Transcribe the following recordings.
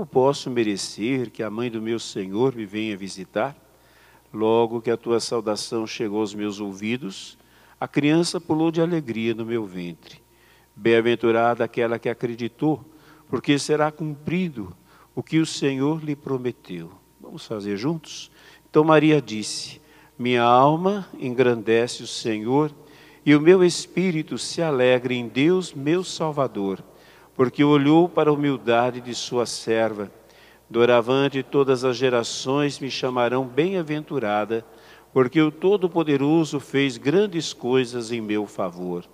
Como posso merecer que a mãe do meu Senhor me venha visitar? Logo que a tua saudação chegou aos meus ouvidos, a criança pulou de alegria no meu ventre. Bem-aventurada aquela que acreditou, porque será cumprido o que o Senhor lhe prometeu. Vamos fazer juntos? Então Maria disse: Minha alma engrandece o Senhor, e o meu espírito se alegra em Deus, meu Salvador, porque olhou para a humildade de sua serva. Doravante todas as gerações me chamarão bem-aventurada, porque o Todo-Poderoso fez grandes coisas em meu favor.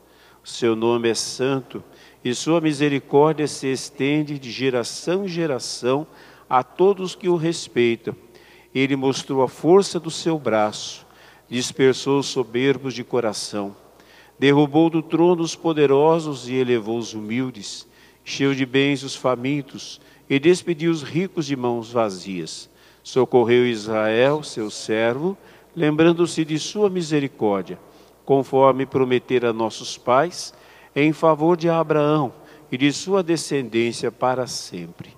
Seu nome é santo e sua misericórdia se estende de geração em geração a todos que o respeitam. Ele mostrou a força do seu braço, dispersou os soberbos de coração, derrubou do trono os poderosos e elevou os humildes, cheio de bens os famintos e despediu os ricos de mãos vazias. Socorreu Israel, seu servo, lembrando-se de sua misericórdia, conforme prometera a nossos pais, em favor de Abraão e de sua descendência para sempre.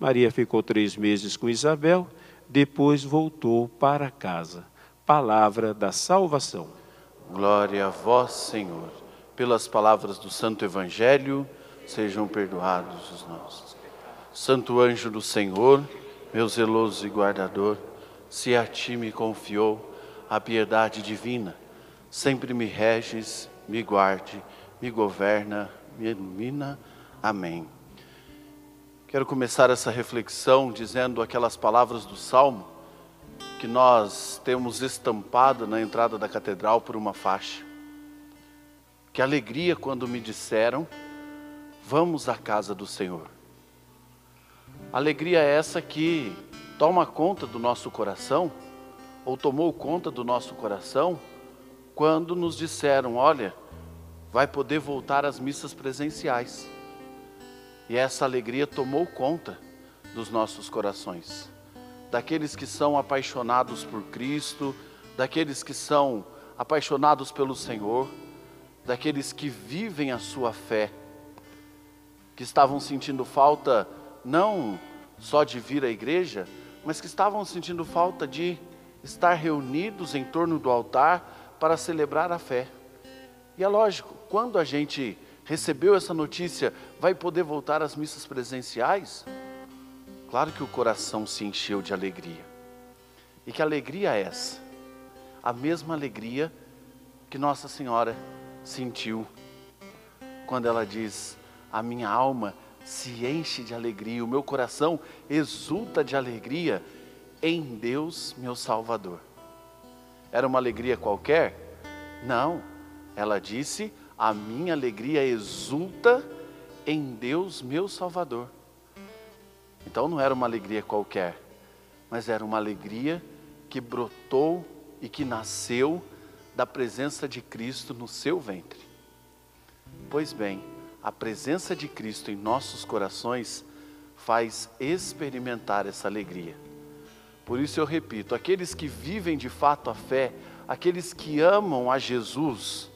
Maria ficou três meses com Isabel, depois voltou para casa. Palavra da salvação. Glória a vós, Senhor. Pelas palavras do Santo Evangelho, sejam perdoados os nossos. Santo anjo do Senhor, meu zeloso e guardador, se a ti me confiou a piedade divina, sempre me reges, me guarde, me governa, me ilumina. Amém. Quero começar essa reflexão dizendo aquelas palavras do Salmo que nós temos estampado na entrada da catedral por uma faixa. Que alegria quando me disseram: Vamos à casa do Senhor. Alegria essa que toma conta do nosso coração, ou tomou conta do nosso coração, quando nos disseram: Olha, vai poder voltar às missas presenciais. E essa alegria tomou conta dos nossos corações, daqueles que são apaixonados por Cristo, daqueles que são apaixonados pelo Senhor, daqueles que vivem a sua fé, que estavam sentindo falta não só de vir à igreja, mas que estavam sentindo falta de estar reunidos em torno do altar para celebrar a fé. E é lógico, quando a gente recebeu essa notícia, vai poder voltar às missas presenciais? Claro que o coração se encheu de alegria. E que alegria é essa? A mesma alegria que Nossa Senhora sentiu quando ela diz: A minha alma se enche de alegria, o meu coração exulta de alegria em Deus, meu Salvador. Era uma alegria qualquer? Não. Ela disse: A minha alegria exulta em Deus, meu Salvador. Então não era uma alegria qualquer, mas era uma alegria que brotou e que nasceu da presença de Cristo no seu ventre. Pois bem, a presença de Cristo em nossos corações faz experimentar essa alegria. Por isso eu repito: aqueles que vivem de fato a fé, aqueles que amam a Jesus,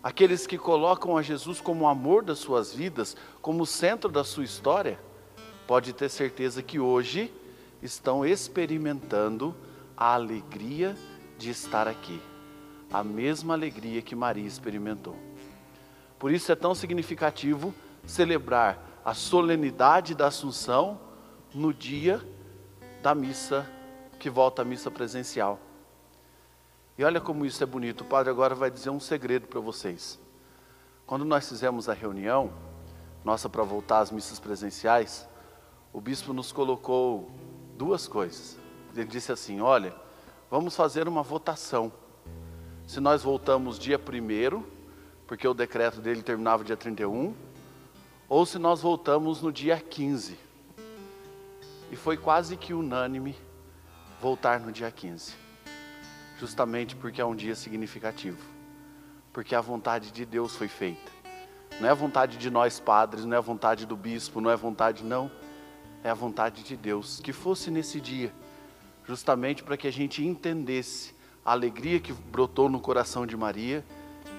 aqueles que colocam a Jesus como o amor das suas vidas, como o centro da sua história, pode ter certeza que hoje estão experimentando a alegria de estar aqui, a mesma alegria que Maria experimentou. Por isso é tão significativo celebrar a solenidade da Assunção no dia da missa que volta à missa presencial. E olha como isso é bonito. O padre agora vai dizer um segredo para vocês. Quando nós fizemos a reunião, nossa para voltar às missas presenciais, o bispo nos colocou duas coisas. Ele disse assim: Olha, vamos fazer uma votação. Se nós voltamos dia 1, porque o decreto dele terminava dia 31, ou se nós voltamos no dia 15. E foi quase que unânime voltar no dia 15 justamente porque é um dia significativo, porque a vontade de Deus foi feita. Não é a vontade de nós padres, não é a vontade do bispo, não é a vontade, não. É a vontade de Deus que fosse nesse dia, justamente para que a gente entendesse a alegria que brotou no coração de Maria,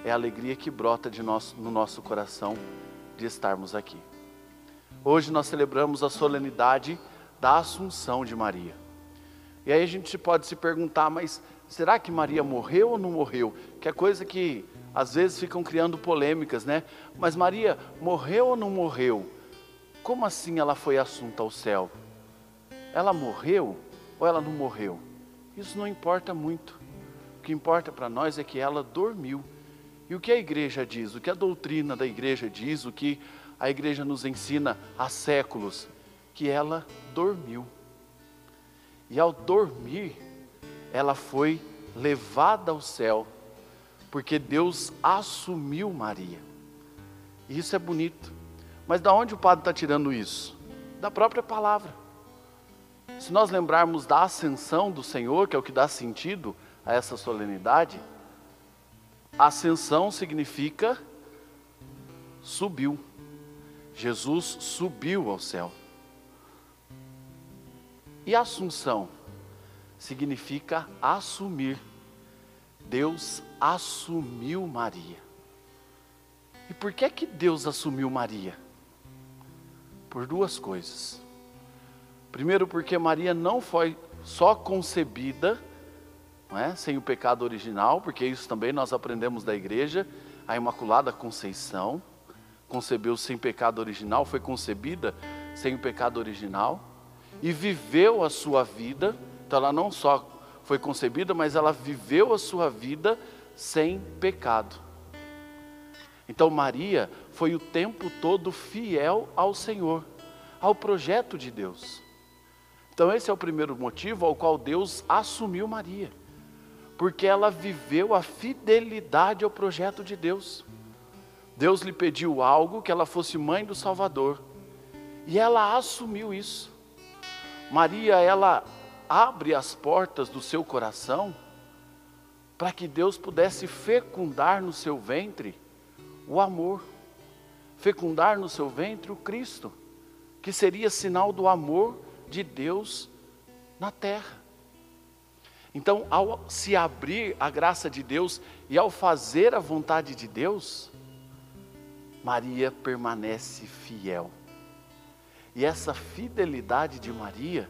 é a alegria que brota de nosso, no nosso coração de estarmos aqui. Hoje nós celebramos a solenidade da Assunção de Maria. E aí a gente pode se perguntar, mas será que Maria morreu ou não morreu? Que é coisa que às vezes ficam criando polêmicas, né? Mas Maria morreu ou não morreu? Como assim ela foi assunta ao céu? Ela morreu ou ela não morreu? Isso não importa muito. O que importa para nós é que ela dormiu. E o que a igreja diz, o que a doutrina da igreja diz, o que a igreja nos ensina há séculos, que ela dormiu. E ao dormir, ela foi levada ao céu, porque Deus assumiu Maria. E isso é bonito. Mas da onde o padre está tirando isso? Da própria palavra. Se nós lembrarmos da ascensão do Senhor, que é o que dá sentido a essa solenidade, ascensão significa subiu. Jesus subiu ao céu. E assunção significa assumir. Deus assumiu Maria. E por que que Deus assumiu Maria? Por duas coisas. Primeiro, porque Maria não foi só concebida não é? sem o pecado original, porque isso também nós aprendemos da igreja, a Imaculada Conceição concebeu sem pecado original, foi concebida sem o pecado original e viveu a sua vida. Então ela não só foi concebida, mas ela viveu a sua vida sem pecado. Então Maria foi o tempo todo fiel ao Senhor, ao projeto de Deus. Então esse é o primeiro motivo ao qual Deus assumiu Maria, porque ela viveu a fidelidade ao projeto de Deus. Deus lhe pediu algo que ela fosse mãe do Salvador, e ela assumiu isso. Maria, ela abre as portas do seu coração para que Deus pudesse fecundar no seu ventre o amor, fecundar no seu ventre o Cristo, que seria sinal do amor de Deus na terra. Então, ao se abrir à graça de Deus e ao fazer a vontade de Deus, Maria permanece fiel. E essa fidelidade de Maria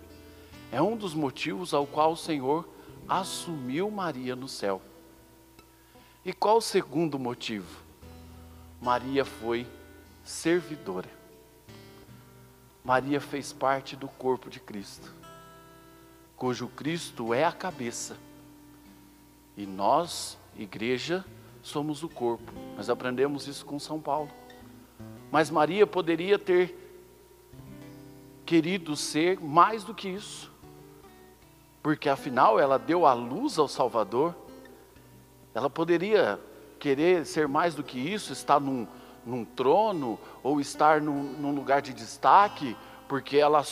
é um dos motivos ao qual o Senhor assumiu Maria no céu. E qual o segundo motivo? Maria foi servidora. Maria fez parte do corpo de Cristo, cujo Cristo é a cabeça. E nós, igreja, somos o corpo. Nós aprendemos isso com São Paulo. Mas Maria poderia ter querido ser mais do que isso, porque afinal ela deu a luz ao Salvador. Ela poderia querer ser mais do que isso, estar num, num trono ou estar num, num lugar de destaque, porque ela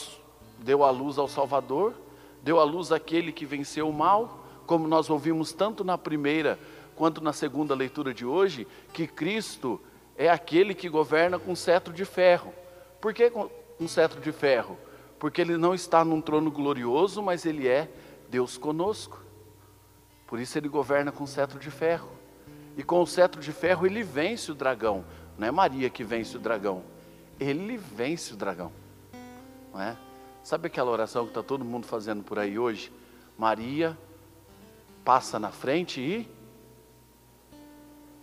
deu a luz ao Salvador, deu a luz àquele que venceu o mal, como nós ouvimos tanto na primeira quanto na segunda leitura de hoje, que Cristo é aquele que governa com cetro de ferro. Por que um cetro de ferro? Porque ele não está num trono glorioso, mas ele é Deus conosco. Por isso ele governa com cetro de ferro. E com o cetro de ferro ele vence o dragão. Não é Maria que vence o dragão. Ele vence o dragão. Não é? Sabe aquela oração que está todo mundo fazendo por aí hoje? Maria passa na frente e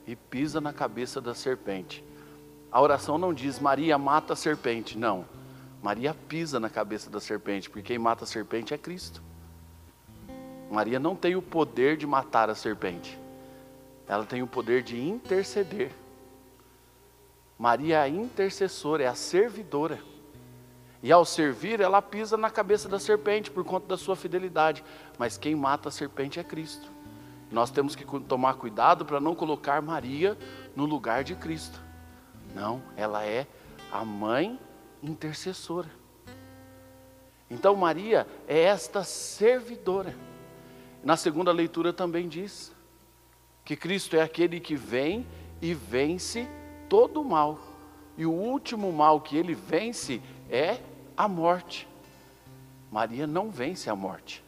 e pisa na cabeça da serpente. A oração não diz Maria mata a serpente, não. Maria pisa na cabeça da serpente, porque quem mata a serpente é Cristo. Maria não tem o poder de matar a serpente, ela tem o poder de interceder. Maria é a intercessora, é a servidora. E ao servir, ela pisa na cabeça da serpente por conta da sua fidelidade. Mas quem mata a serpente é Cristo. Nós temos que tomar cuidado para não colocar Maria no lugar de Cristo. Não, ela é a mãe intercessora. Então Maria é esta servidora. Na segunda leitura também diz que Cristo é aquele que vem e vence todo o mal. E o último mal que ele vence é a morte. Maria não vence a morte.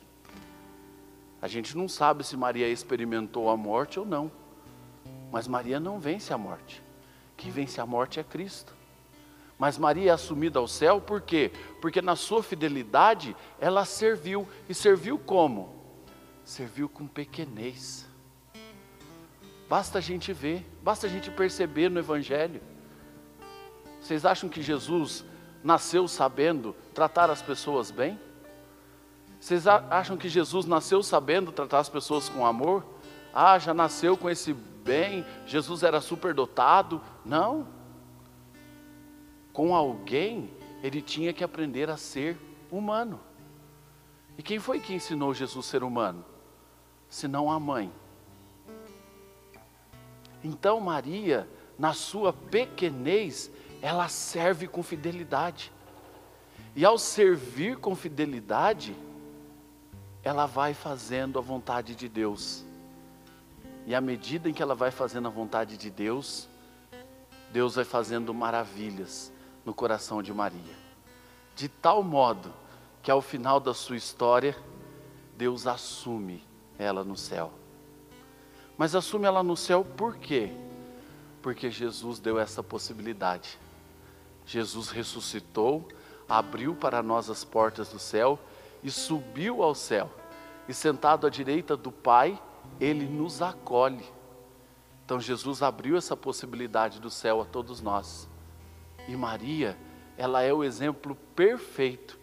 A gente não sabe se Maria experimentou a morte ou não. Mas Maria não vence a morte. Quem vence a morte é Cristo. Mas Maria é assumida ao céu por quê? Porque na sua fidelidade ela serviu. E serviu como? Serviu com pequenez. Basta a gente ver, basta a gente perceber no Evangelho. Vocês acham que Jesus nasceu sabendo tratar as pessoas bem? Vocês acham que Jesus nasceu sabendo tratar as pessoas com amor? Ah, já nasceu com esse bem, Jesus era superdotado? Não. Com alguém, ele tinha que aprender a ser humano. E quem foi que ensinou Jesus a ser humano? Senão a mãe. Então Maria, na sua pequenez, ela serve com fidelidade. E ao servir com fidelidade, ela vai fazendo a vontade de Deus. E à medida em que ela vai fazendo a vontade de Deus, Deus vai fazendo maravilhas no coração de Maria. De tal modo que ao final da sua história, Deus assume ela no céu. Mas assume ela no céu por quê? Porque Jesus deu essa possibilidade. Jesus ressuscitou, abriu para nós as portas do céu e subiu ao céu. E sentado à direita do Pai, ele nos acolhe. Então Jesus abriu essa possibilidade do céu a todos nós. E Maria, ela é o exemplo perfeito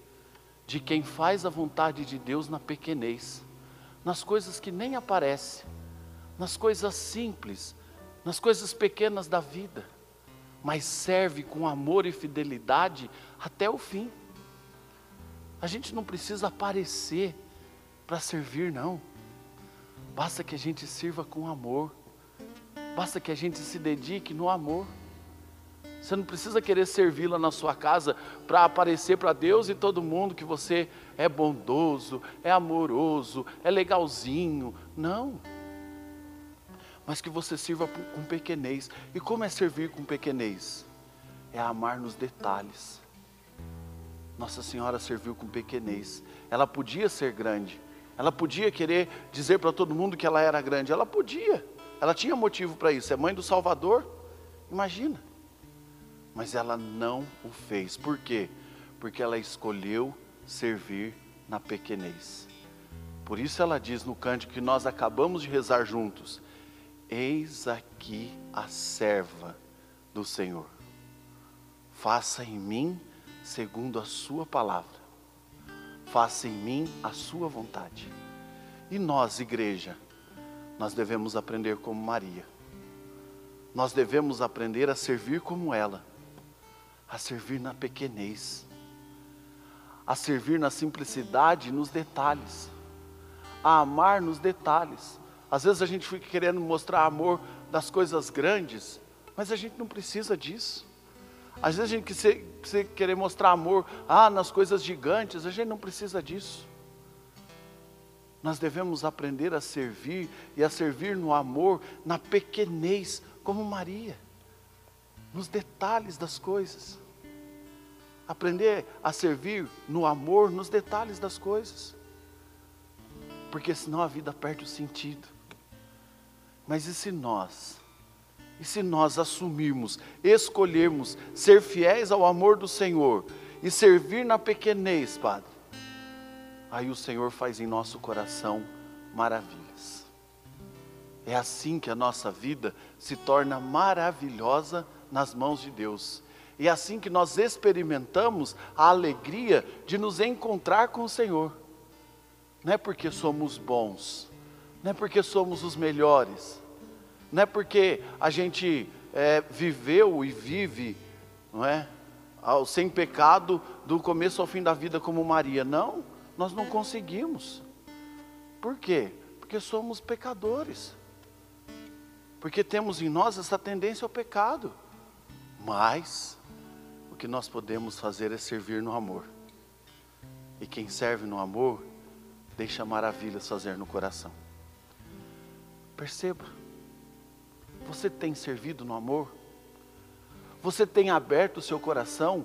de quem faz a vontade de Deus na pequenez, nas coisas que nem aparecem, nas coisas simples, nas coisas pequenas da vida, mas serve com amor e fidelidade até o fim. A gente não precisa aparecer para servir, não. Basta que a gente sirva com amor. Basta que a gente se dedique no amor. Você não precisa querer servi-la na sua casa para aparecer para Deus e todo mundo que você é bondoso, é amoroso, é legalzinho. Não. Mas que você sirva com pequenez. E como é servir com pequenez? É amar nos detalhes nossa Senhora serviu com pequenez. Ela podia ser grande. Ela podia querer dizer para todo mundo que ela era grande. Ela podia. Ela tinha motivo para isso. É mãe do Salvador. Imagina. Mas ela não o fez. Por quê? Porque ela escolheu servir na pequenez. Por isso ela diz no cântico que nós acabamos de rezar juntos: Eis aqui a serva do Senhor. Faça em mim segundo a Sua palavra. Faça em mim a Sua vontade. E nós, igreja, nós devemos aprender como Maria. Nós devemos aprender a servir como ela, a servir na pequenez, a servir na simplicidade, nos detalhes, a amar nos detalhes. Às vezes a gente fica querendo mostrar amor das coisas grandes, mas a gente não precisa disso. Às vezes a gente querer mostrar amor ah, nas coisas gigantes, a gente não precisa disso. Nós devemos aprender a servir e a servir no amor, na pequenez, como Maria, nos detalhes das coisas. Aprender a servir no amor, nos detalhes das coisas. Porque senão a vida perde o sentido. Mas e se nós e se nós assumirmos, escolhermos ser fiéis ao amor do Senhor e servir na pequenez, Padre, aí o Senhor faz em nosso coração maravilhas. É assim que a nossa vida se torna maravilhosa nas mãos de Deus. E é assim que nós experimentamos a alegria de nos encontrar com o Senhor. Não é porque somos bons, não é porque somos os melhores, não é porque a gente é, viveu e vive, não é? Sem pecado do começo ao fim da vida como Maria. Não, nós não conseguimos. Por quê? Porque somos pecadores. Porque temos em nós essa tendência ao pecado. Mas o que nós podemos fazer é servir no amor. E quem serve no amor, deixa maravilhas fazer no coração. Perceba. Você tem servido no amor? Você tem aberto o seu coração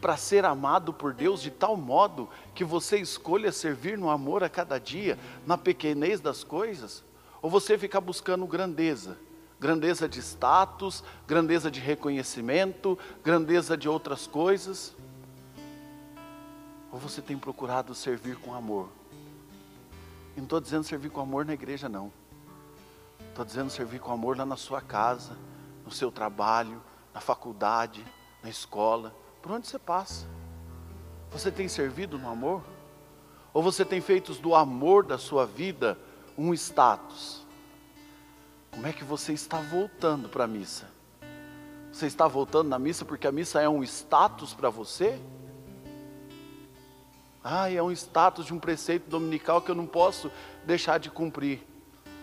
para ser amado por Deus de tal modo que você escolha servir no amor a cada dia, na pequenez das coisas? Ou você fica buscando grandeza, grandeza de status, grandeza de reconhecimento, grandeza de outras coisas? Ou você tem procurado servir com amor? Não estou dizendo servir com amor na igreja, não. Estou dizendo servir com amor lá na sua casa, no seu trabalho, na faculdade, na escola, por onde você passa. Você tem servido no amor? Ou você tem feito do amor da sua vida um status? Como é que você está voltando para a missa? Você está voltando na missa porque a missa é um status para você? Ah, é um status de um preceito dominical que eu não posso deixar de cumprir.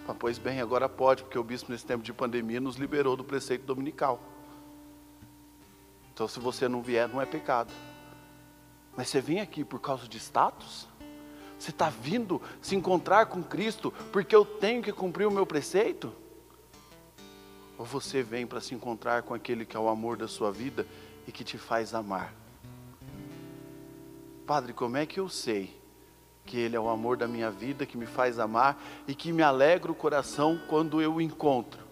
Ah, pois bem, agora pode, porque o bispo, nesse tempo de pandemia, nos liberou do preceito dominical. Então, se você não vier, não é pecado. Mas você vem aqui por causa de status? Você está vindo se encontrar com Cristo porque eu tenho que cumprir o meu preceito? Ou você vem para se encontrar com aquele que é o amor da sua vida e que te faz amar? Padre, como é que eu sei que Ele é o amor da minha vida, que me faz amar e que me alegra o coração quando eu o encontro?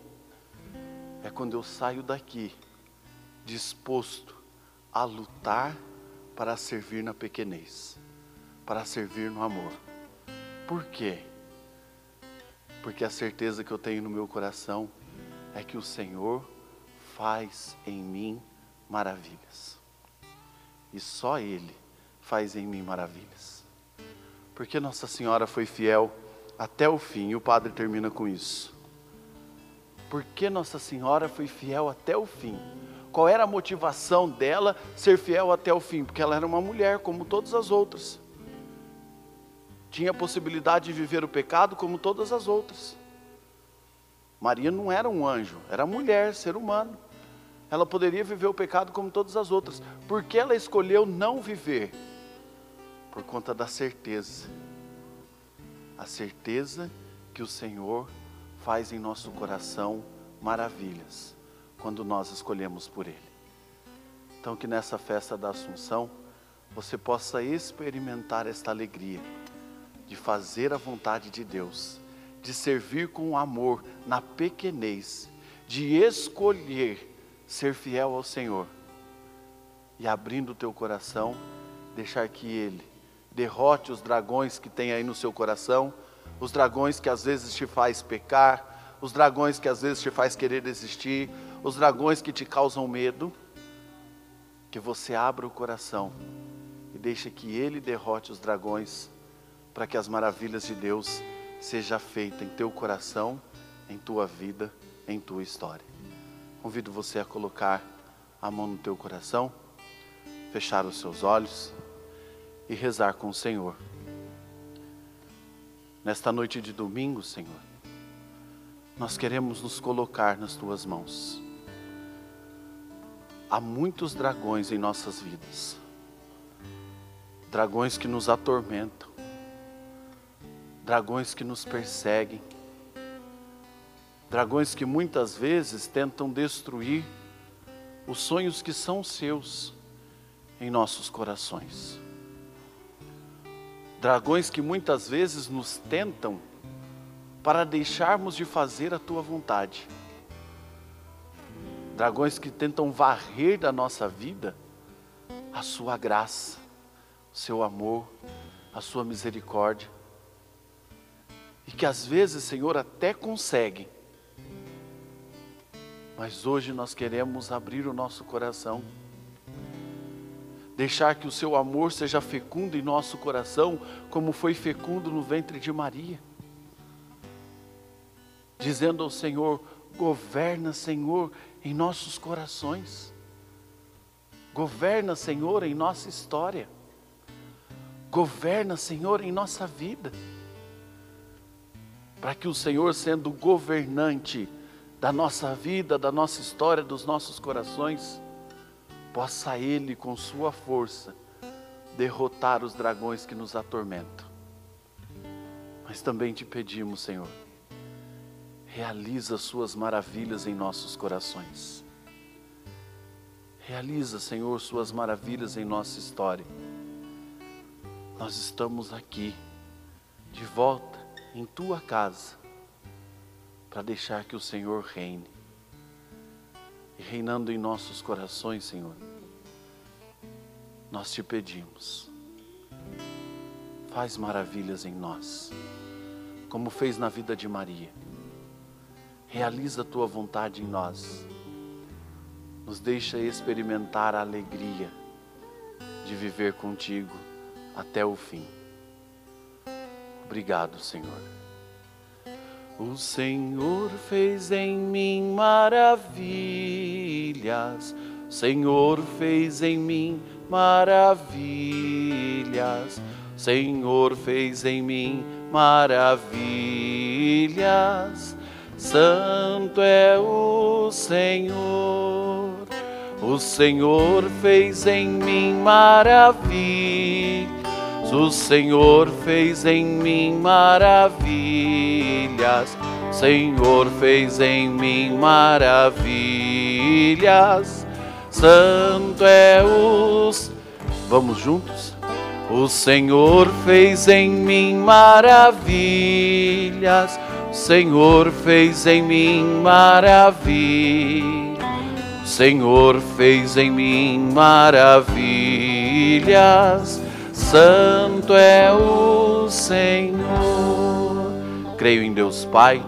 É quando eu saio daqui disposto a lutar para servir na pequenez, para servir no amor. Por quê? Porque a certeza que eu tenho no meu coração é que o Senhor faz em mim maravilhas. E só Ele faz em mim maravilhas. Porque Nossa Senhora foi fiel até o fim, e o padre termina com isso. Porque Nossa Senhora foi fiel até o fim qual era a motivação dela ser fiel até o fim? Porque ela era uma mulher, como todas as outras. Tinha a possibilidade de viver o pecado como todas as outras. Maria não era um anjo, era mulher, ser humano. Ela poderia viver o pecado como todas as outras. Por que ela escolheu não viver? Por conta da certeza. A certeza que o Senhor faz em nosso coração maravilhas quando nós escolhemos por Ele. Então, que nessa festa da Assunção você possa experimentar esta alegria de fazer a vontade de Deus, de servir com amor na pequenez, de escolher ser fiel ao Senhor e abrindo o teu coração, deixar que Ele derrote os dragões que tem aí no seu coração, os dragões que às vezes te faz pecar, os dragões que às vezes te faz querer desistir, os dragões que te causam medo, que você abra o coração e deixe que Ele derrote os dragões, para que as maravilhas de Deus seja feita em teu coração, em tua vida, em tua história. Convido você a colocar a mão no teu coração, fechar os seus olhos e rezar com o Senhor. Nesta noite de domingo, Senhor, nós queremos nos colocar nas tuas mãos há muitos dragões em nossas vidas dragões que nos atormentam, dragões que nos perseguem, dragões que muitas vezes tentam destruir os sonhos que são seus em nossos corações. Dragões que muitas vezes nos tentam para deixarmos de fazer a tua vontade dragões que tentam varrer da nossa vida a sua graça, o seu amor, a sua misericórdia. E que às vezes, Senhor, até conseguem. Mas hoje nós queremos abrir o nosso coração, deixar que o seu amor seja fecundo em nosso coração, como foi fecundo no ventre de Maria. Dizendo ao Senhor: governa, Senhor, em nossos corações. Governa, Senhor, em nossa história. Governa, Senhor, em nossa vida. Para que o Senhor, sendo governante da nossa vida, da nossa história, dos nossos corações, possa Ele, com Sua força, derrotar os dragões que nos atormentam. Mas também te pedimos, Senhor, realiza suas maravilhas em nossos corações. Realiza, Senhor, suas maravilhas em nossa história. Nós estamos aqui, de volta em tua casa, para deixar que o Senhor reine. E reinando em nossos corações, Senhor, nós te pedimos, faz maravilhas em nós, como fez na vida de Maria. Realiza a tua vontade em nós. Nos deixa experimentar a alegria de viver contigo até o fim. Obrigado, Senhor. O Senhor fez em mim maravilhas. Senhor fez em mim maravilhas. Senhor fez em mim maravilhas. Santo é o Senhor. O Senhor fez em mim maravilhas. O Senhor fez em mim maravilhas. Senhor fez em mim maravilhas. Santo é os. Vamos juntos? O Senhor fez em mim maravilhas. O Senhor fez em mim maravilhas. O Senhor fez em mim maravilhas. Santo é o Senhor. Creio em Deus Pai.